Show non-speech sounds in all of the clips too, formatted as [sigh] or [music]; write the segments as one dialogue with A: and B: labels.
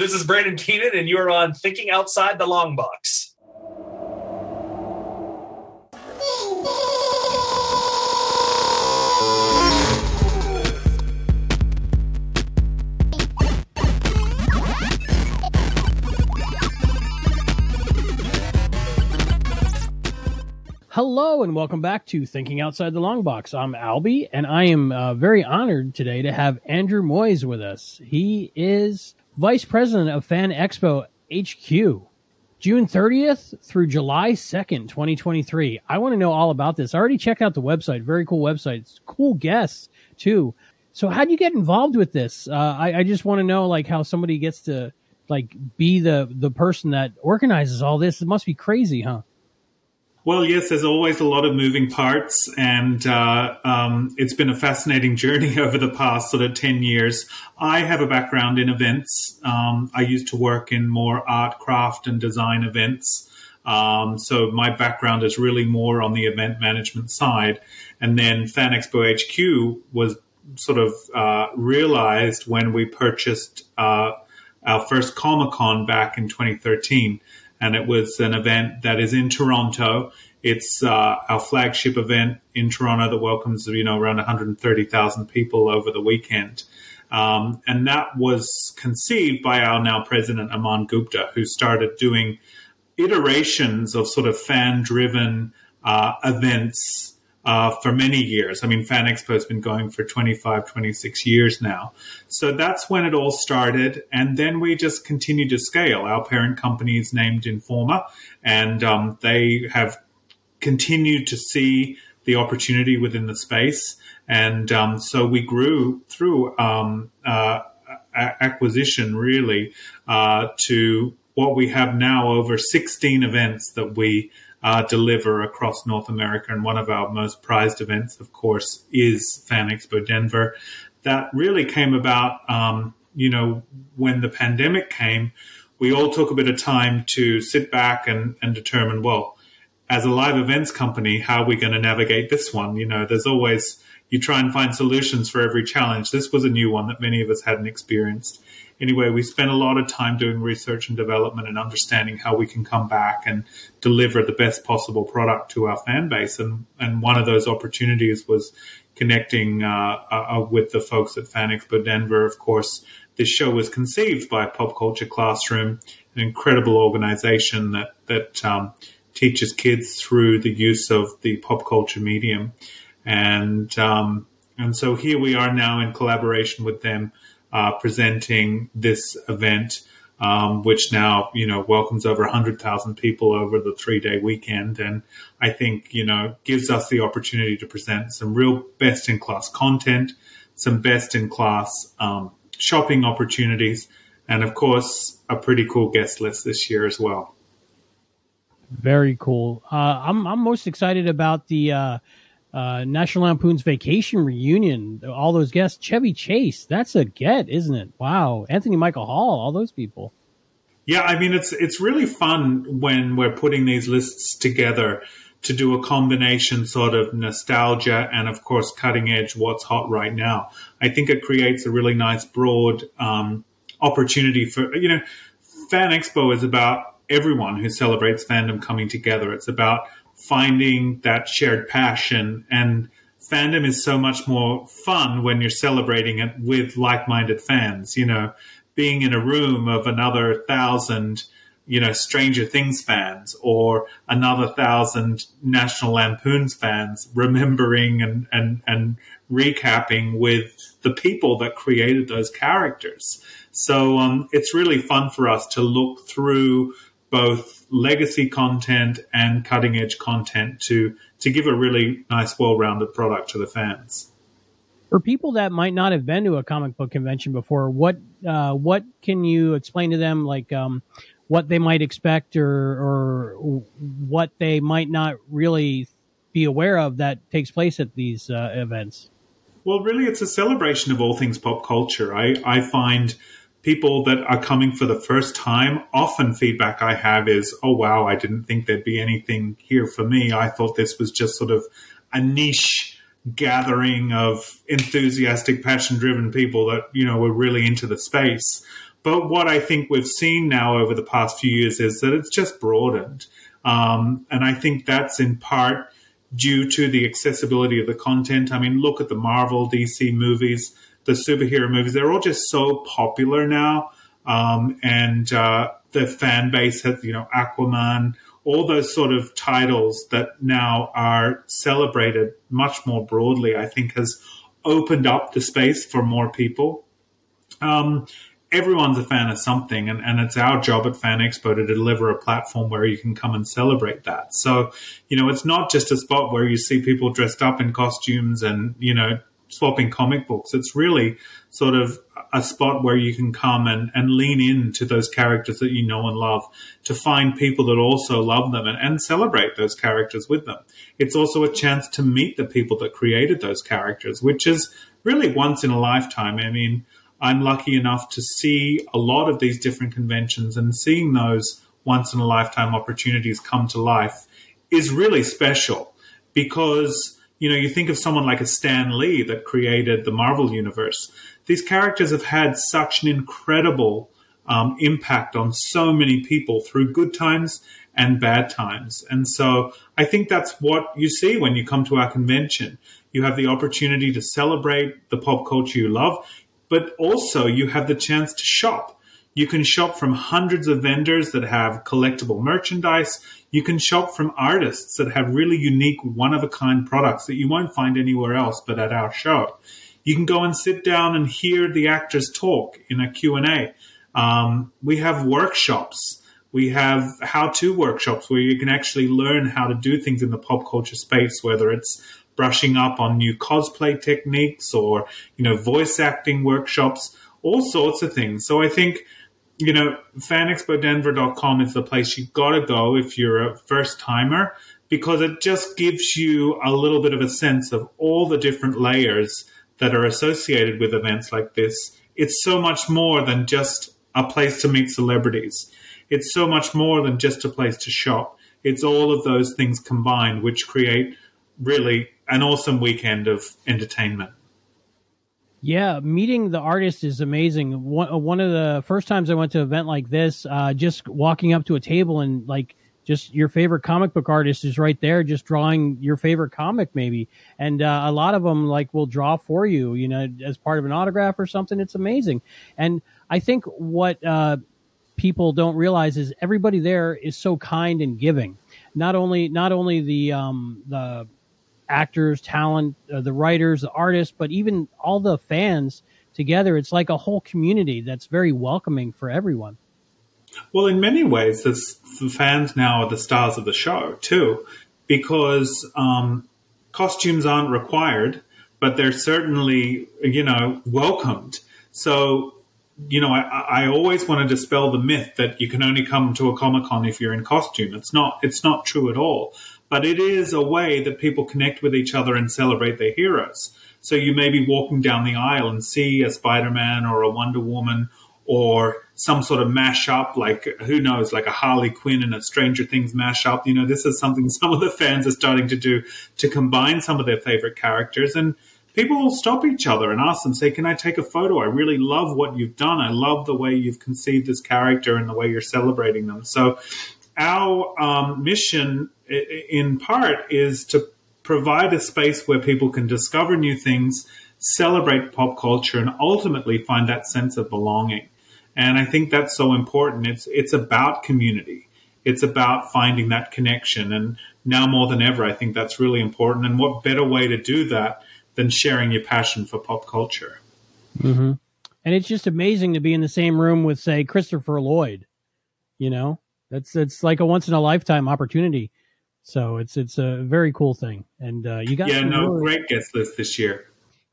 A: This is Brandon Keenan, and you're on Thinking Outside the Long Box.
B: Hello and welcome back to Thinking Outside the Long Box. I'm Albie, and I am uh, very honored today to have Andrew Moyes with us. He is Vice President of Fan Expo HQ, June 30th through July 2nd, 2023. I want to know all about this. I already checked out the website. Very cool website. It's cool guests too. So how do you get involved with this? Uh, I, I just want to know like how somebody gets to like be the the person that organizes all this. It must be crazy, huh?
C: Well, yes, there's always a lot of moving parts, and uh, um, it's been a fascinating [laughs] journey over the past sort of 10 years. I have a background in events. Um, I used to work in more art, craft, and design events. Um, so my background is really more on the event management side. And then Fan Expo HQ was sort of uh, realized when we purchased uh, our first Comic Con back in 2013 and it was an event that is in Toronto. It's uh, our flagship event in Toronto that welcomes you know around 130,000 people over the weekend. Um, and that was conceived by our now president Aman Gupta, who started doing iterations of sort of fan-driven uh, events uh, for many years. I mean, Fan Expo has been going for 25, 26 years now. So that's when it all started. And then we just continued to scale. Our parent company is named Informa, and um, they have continued to see the opportunity within the space. And um, so we grew through um, uh, acquisition really uh, to what we have now over 16 events that we uh, deliver across North America. And one of our most prized events, of course, is Fan Expo Denver. That really came about, um, you know, when the pandemic came, we all took a bit of time to sit back and, and determine, well, as a live events company, how are we going to navigate this one? You know, there's always, you try and find solutions for every challenge. This was a new one that many of us hadn't experienced anyway, we spent a lot of time doing research and development and understanding how we can come back and deliver the best possible product to our fan base. And, and one of those opportunities was connecting uh, uh, with the folks at Fan Expo Denver. Of course, this show was conceived by Pop Culture Classroom, an incredible organization that, that um, teaches kids through the use of the pop culture medium. And, um, and so here we are now in collaboration with them uh, presenting this event, um, which now you know welcomes over 100,000 people over the three day weekend, and I think you know gives us the opportunity to present some real best in class content, some best in class um, shopping opportunities, and of course a pretty cool guest list this year as well.
B: Very cool. Uh, I'm I'm most excited about the uh, uh, National Lampoon's Vacation reunion. All those guests, Chevy Chase. That's a get, isn't it? Wow, Anthony Michael Hall, all those people.
C: Yeah, I mean it's it's really fun when we're putting these lists together to do a combination sort of nostalgia and of course cutting edge what's hot right now. I think it creates a really nice broad um, opportunity for you know, Fan Expo is about everyone who celebrates fandom coming together. It's about finding that shared passion and fandom is so much more fun when you're celebrating it with like-minded fans you know. Being in a room of another thousand you know stranger things fans or another thousand national lampoons fans remembering and and and recapping with the people that created those characters. So um, it's really fun for us to look through both legacy content and cutting edge content to to give a really nice, well rounded product to the fans.
B: For people that might not have been to a comic book convention before, what uh, what can you explain to them, like um, what they might expect, or or what they might not really be aware of that takes place at these uh, events?
C: Well, really, it's a celebration of all things pop culture. I I find people that are coming for the first time, often feedback I have is, oh, wow, I didn't think there'd be anything here for me. I thought this was just sort of a niche gathering of enthusiastic, passion driven people that, you know, were really into the space. But what I think we've seen now over the past few years is that it's just broadened. Um, and I think that's in part due to the accessibility of the content. I mean, look at the Marvel, DC movies, the superhero movies. They're all just so popular now. Um, and uh, the fan base has, you know, Aquaman, all those sort of titles that now are celebrated much more broadly, I think has opened up the space for more people. Um, everyone's a fan of something, and, and it's our job at Fan Expo to deliver a platform where you can come and celebrate that. So, you know, it's not just a spot where you see people dressed up in costumes and, you know, swapping comic books. It's really sort of a spot where you can come and, and lean into those characters that you know and love to find people that also love them and, and celebrate those characters with them. It's also a chance to meet the people that created those characters, which is really once in a lifetime. I mean, I'm lucky enough to see a lot of these different conventions and seeing those once in a lifetime opportunities come to life is really special because you know you think of someone like a Stan Lee that created the Marvel universe these characters have had such an incredible um, impact on so many people through good times and bad times. And so I think that's what you see when you come to our convention. You have the opportunity to celebrate the pop culture you love, but also you have the chance to shop. You can shop from hundreds of vendors that have collectible merchandise. You can shop from artists that have really unique, one of a kind products that you won't find anywhere else but at our show. You can go and sit down and hear the actors talk in a Q&A. Um, we have workshops. We have how-to workshops where you can actually learn how to do things in the pop culture space, whether it's brushing up on new cosplay techniques or, you know, voice acting workshops, all sorts of things. So I think, you know, fanexpodenver.com is the place you've gotta go if you're a first timer because it just gives you a little bit of a sense of all the different layers that are associated with events like this, it's so much more than just a place to meet celebrities. It's so much more than just a place to shop. It's all of those things combined, which create really an awesome weekend of entertainment.
B: Yeah, meeting the artist is amazing. One, one of the first times I went to an event like this, uh, just walking up to a table and like just your favorite comic book artist is right there, just drawing your favorite comic, maybe. And uh, a lot of them like will draw for you, you know, as part of an autograph or something. It's amazing. And I think what uh, people don't realize is everybody there is so kind and giving. Not only not only the um, the actors, talent, uh, the writers, the artists, but even all the fans together. It's like a whole community that's very welcoming for everyone.
C: Well, in many ways, the fans now are the stars of the show too, because um, costumes aren't required, but they're certainly you know welcomed. So you know, I, I always want to dispel the myth that you can only come to a comic con if you're in costume. It's not. It's not true at all. But it is a way that people connect with each other and celebrate their heroes. So you may be walking down the aisle and see a Spider Man or a Wonder Woman or some sort of mashup, like who knows, like a Harley Quinn and a Stranger Things mashup. You know, this is something [laughs] some of the fans are starting to do to combine some of their favorite characters. And people will stop each other and ask them, say, Can I take a photo? I really love what you've done. I love the way you've conceived this character and the way you're celebrating them. So, our um, mission, in part, is to provide a space where people can discover new things, celebrate pop culture, and ultimately find that sense of belonging. And I think that's so important. It's it's about community. It's about finding that connection. And now more than ever, I think that's really important. And what better way to do that than sharing your passion for pop culture?
B: Mm-hmm. And it's just amazing to be in the same room with, say, Christopher Lloyd. You know, that's it's like a once in a lifetime opportunity. So it's it's a very cool thing. And uh, you got
C: yeah, no, really- great guest list this year.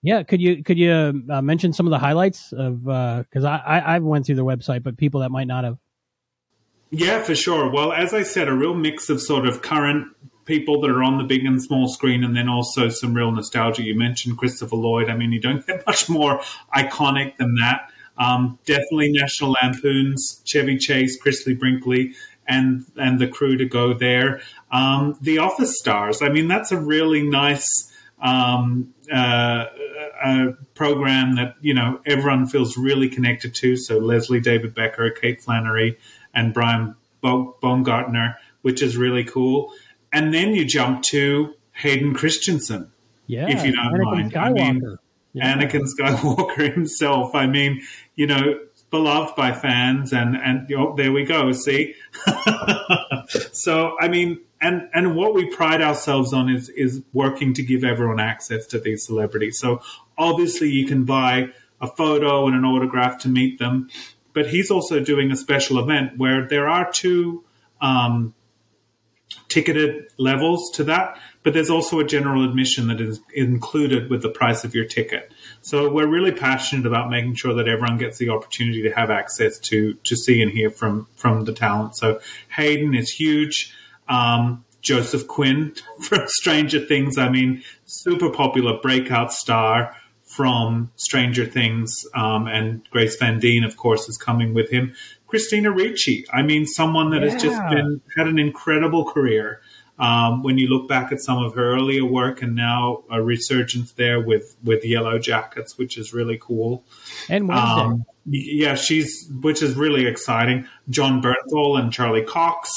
B: Yeah, could you could you uh, mention some of the highlights of because uh, I, I I went through the website, but people that might not have.
C: Yeah, for sure. Well, as I said, a real mix of sort of current people that are on the big and small screen, and then also some real nostalgia. You mentioned Christopher Lloyd. I mean, you don't get [laughs] much more iconic than that. Um, definitely National Lampoons, Chevy Chase, Christie Brinkley, and and the crew to go there. Um, the Office stars. I mean, that's a really nice um, uh, a program that you know everyone feels really connected to. So Leslie David Baker, Kate Flannery, and Brian Baumgartner, which is really cool. And then you jump to Hayden Christensen,
B: Yeah,
C: if you don't
B: Anakin
C: mind. I mean,
B: Yeah.
C: Anakin Skywalker [laughs] himself. I mean, you know, beloved by fans, and and there we go. See, [laughs] so I mean, and and what we pride ourselves on is is working to give everyone access to these celebrities. So obviously, you can buy a photo and an autograph to meet them, but he's also doing a special event where there are two. Um, ticketed levels to that, but there's also a general admission that is included with the price of your ticket. So we're really passionate about making sure that everyone gets the opportunity to have access to to see and hear from from the talent. So Hayden is huge. Um, Joseph Quinn [laughs] from Stranger Things. I mean, super popular breakout star from Stranger Things, um, and Grace Van Dien, of course, is coming with him. Christina Ricci. I mean, someone that has just been had an incredible career. Um, when you look back at some of her earlier work, and now a resurgence there with with Yellow Jackets, which is really cool.
B: and Wednesday.
C: Um, yeah, she's which is really exciting. Jon Bernthal and Charlie Cox,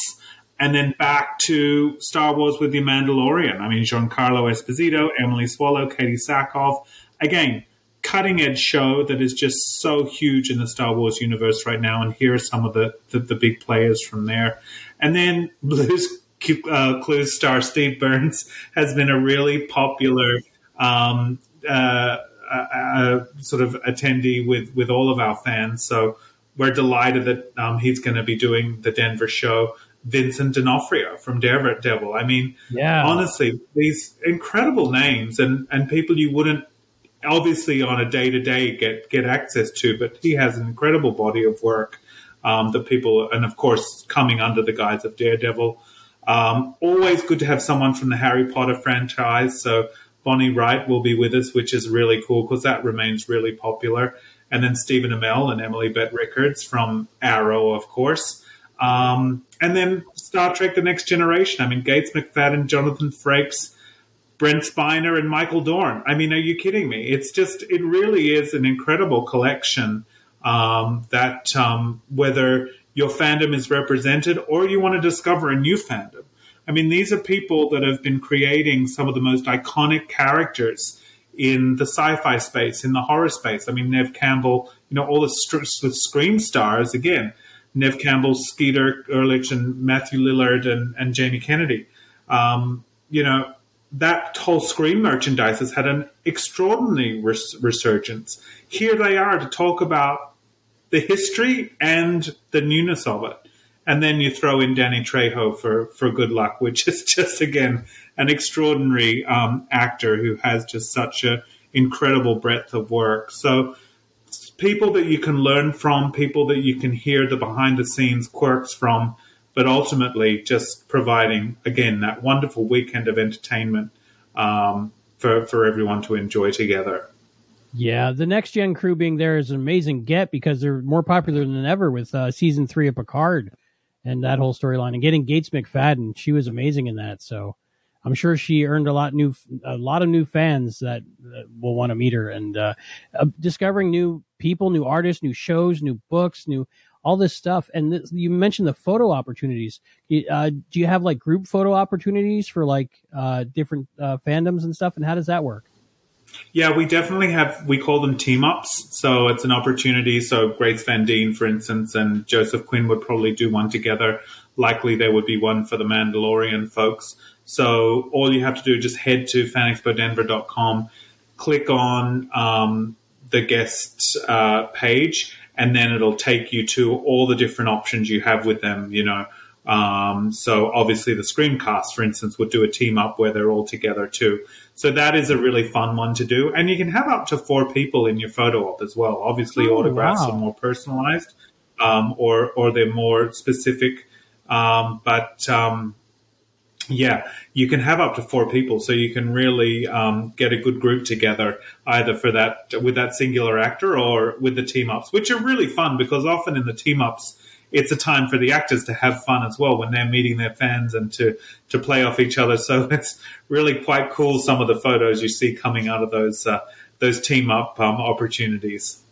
C: and then back to Star Wars with the Mandalorian. I mean, Giancarlo Esposito, Emily Swallow, Katee Sackhoff. Again, cutting edge show that is just so huge in the Star Wars universe right now. And here are some of the the, the big players from there. And then [laughs] Blues uh, Clues star Steve Burns has been a really popular. Um, uh, uh, uh, sort of attendee with with all of our fans. So we're delighted that um, he's going to be doing the Denver show. Vincent D'Onofrio from Daredevil. I mean,
B: yeah,
C: honestly, these incredible names and and people you wouldn't obviously on a day to day get get access to, but he has an incredible body of work um, that people, and of course, coming under the guise of Daredevil. Um, always good to have someone from the Harry Potter franchise. So Bonnie Wright will be with us, which is really cool because that remains really popular. And then Stephen Amell and Emily Bett Rickards from Arrow, of course. Um, and then Star Trek: The Next Generation. I mean, Gates McFadden, Jonathan Frakes, Brent Spiner, and Michael Dorn. I mean, are you kidding me? It's just, it really is an incredible collection um, that um, whether your fandom is represented or you want to discover a new fandom. I mean, these are people that have been creating some of the most iconic characters in the sci-fi space, in the horror space. I mean, Neve Campbell, you know, all the, str- the Scream stars again. Neve Campbell, Skeet Ulrich, and Matthew Lillard, and, and Jamie Kennedy. Um, you know, that whole Scream merchandise has had an extraordinary res- resurgence. Here they are to talk about the history and the newness of it. And then you throw in Danny Trejo for, for good luck, which [laughs] is just, again, an extraordinary um, actor who has just such an incredible breadth of work. So, people that you can learn from, people that you can hear the behind the scenes quirks from, but ultimately just providing, again, that wonderful weekend of entertainment um, for, for everyone to enjoy together.
B: Yeah, the next gen crew being there is an amazing get because they're more popular than ever with uh, season three of Picard and that whole storyline. And getting Gates McFadden, she was amazing in that. So I'm sure she earned a lot new, a lot of new fans that will want to meet her and uh, uh, discovering new people, new artists, new shows, new books, new all this stuff. And you mentioned the photo opportunities. Uh, do you have like group photo opportunities for like uh, different uh, fandoms and stuff? And how does that work?
C: Yeah, we definitely have. We call them team ups, so it's an opportunity. So Grace Van Dien, for instance, and Joseph Quinn would probably do one together. Likely there would be one for the Mandalorian folks. So all you have to do is just head to fanexpodenver.com, click on um, the guest uh, page, and then it'll take you to all the different options you have with them. You know, um, so obviously the Screamcast, for instance, would do a team up where they're all together too. So that is a really fun one to do, and you can have up to four people in your photo op as well. Obviously,
B: Oh,
C: autographs
B: wow.
C: are more personalized, um, or or they're more specific. Um, but um, yeah, you can have up to four people, so you can really um, get a good group together, either for that with that singular actor or with the team ups, which are really fun because often in the team ups, it's a time for the actors to have fun as well when they're meeting their fans and to to play off each other. [laughs] So it's really quite cool. Some of the photos you see coming out of those uh, those team up um, opportunities.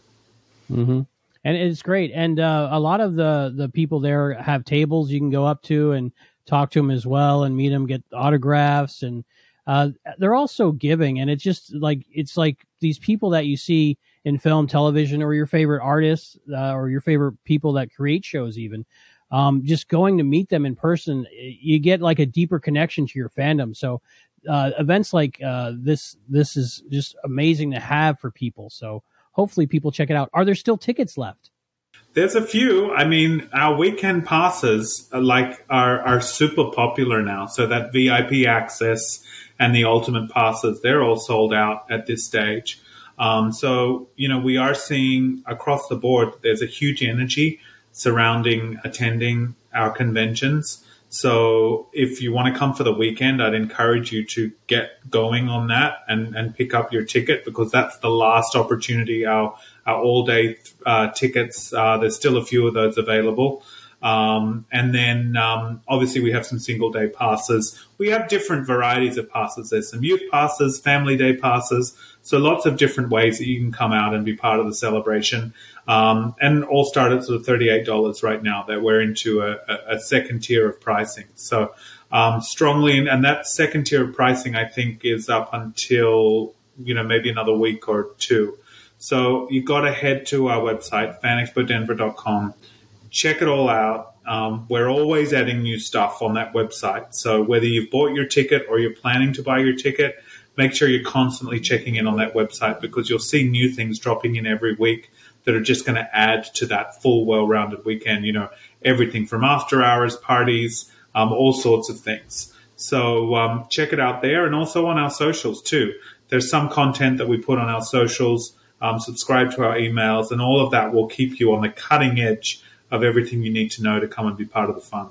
B: Mm-hmm. And it's great. And uh, a lot of the the people there have tables you can go up to and talk to them as well and meet them, get autographs, and uh, they're also giving. And it's just like it's like these people that you see in film, television, or your favorite artists uh, or your favorite people that create shows, even. Um, just going to meet them in person, you get like a deeper connection to your fandom. So uh, events like uh, this, this is just amazing to have for people. So hopefully people check it out. Are there still tickets left?
C: There's a few. I mean, our weekend passes uh, like are are super popular now. So that VIP access and the ultimate passes, they're all sold out at this stage. Um, so, you know, we are seeing across the board, there's a huge energy surrounding attending our conventions. So if you want to come for the weekend, I'd encourage you to get going on that and, and pick up your ticket because that's the last opportunity. Our, our all day uh, tickets, uh, there's still a few of those available. Um, and then um, obviously we have some single day passes. We have different varieties of passes. There's some youth passes, family day passes. So lots of different ways that you can come out and be part of the celebration. Um, and all start at sort of $38 right now that we're into a, a, second tier of pricing. So um, strongly, and that second tier of pricing, I think, is up until, you know, maybe another week or two. So you've got to head to our website, fanexpodenver.com check it all out. Um, we're always adding new stuff on that website. So whether you've bought your ticket or you're planning to buy your ticket, make sure you're constantly checking in on that website because you'll see new things dropping in every week that are just going to add to that full, well-rounded weekend. You know, everything from after hours parties, um, all sorts of things. So um, check it out there, and also on our socials too. There's some content that we put on our socials. Um, subscribe to our emails, and all of that will keep you on the cutting edge of everything you need to know to come and be part of the fun.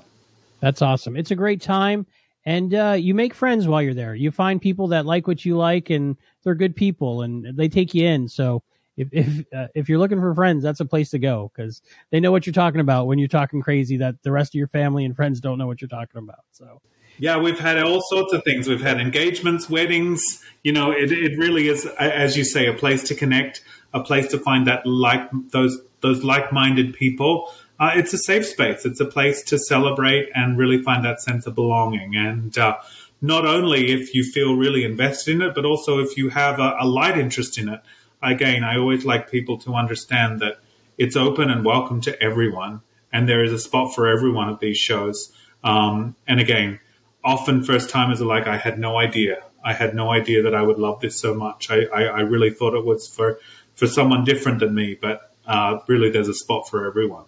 B: That's awesome. It's a great time. And uh, you make friends while you're there. You find people that like what you like, and they're good people, and they take you in. So if if uh, if you're looking for friends, that's a place to go because they know what you're talking about when you're talking crazy that the rest of your family and friends don't know what you're talking about. So
C: yeah, we've had all sorts of things. We've had engagements, weddings. You know, it it really is, as you say, a place to connect, a place to find that like those those like minded people uh, it's a safe space. It's a place to celebrate and really find that sense of belonging. And uh, not only if you feel really invested in it, but also if you have a, a, light interest in it. Again, I always like people to understand that it's open and welcome to everyone, and there is a spot for everyone at these shows. Um, and again, often first timers are like, I had no idea. I had no idea that I would love this so much. I, I, I really thought it was for, for someone different than me, but uh, really there's a spot for everyone.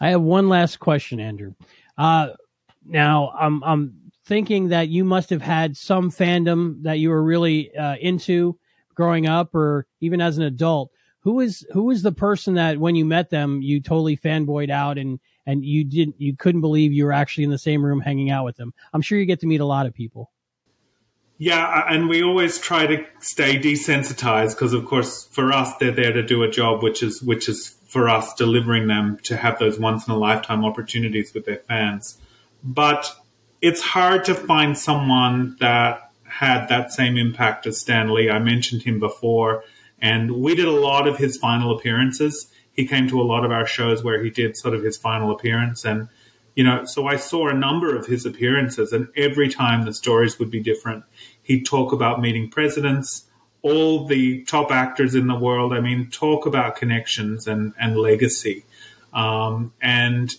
B: I have one last question, Andrew. Uh, now, I'm I'm thinking that you must have had some fandom that you were really uh, into growing up, or even as an adult. Who is who is the person that when you met them you totally fanboyed out and and you didn't you couldn't believe you were actually in the same room hanging out with them? I'm sure you get to meet a lot of people.
C: Yeah, and we always try to stay desensitized because, of course, for us, they're there to do a job, which is which is for us delivering them to have those once in a lifetime opportunities with their fans. But it's hard to find someone that had that same impact as Stan Lee. I mentioned him before, and we did a lot of his final appearances. He came to a lot of our shows where he did sort of his final appearance, and you know, so I saw a number of his appearances, and every time the stories would be different. He'd talk about meeting presidents, all the top actors in the world. I mean, talk about connections and, and legacy. Um, and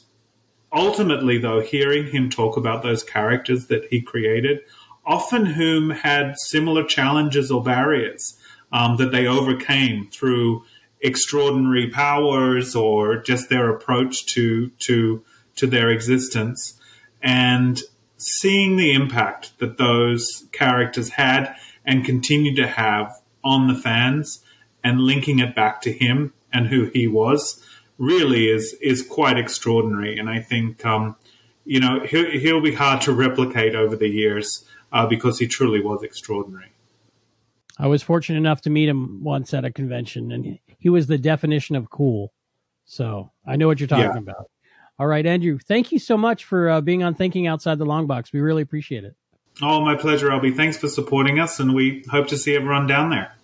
C: ultimately, though, hearing him talk about those characters that he created, often whom had similar challenges or barriers um, that they overcame through extraordinary powers or just their approach to to to their existence, and seeing the impact that those characters had and continue to have on the fans and linking it back to him and who he was really is is quite extraordinary. And I think um, you know he'll, he'll, be hard to replicate over the years uh, because he truly was extraordinary.
B: I was fortunate enough to meet him once at a convention, and he was the definition of cool. So I know what you're talking yeah. about. All right, Andrew, thank you so much for uh, being on Thinking Outside the Long Box. We really appreciate it.
D: Oh, my pleasure, Albie. Thanks for supporting us, and we hope to see everyone down there.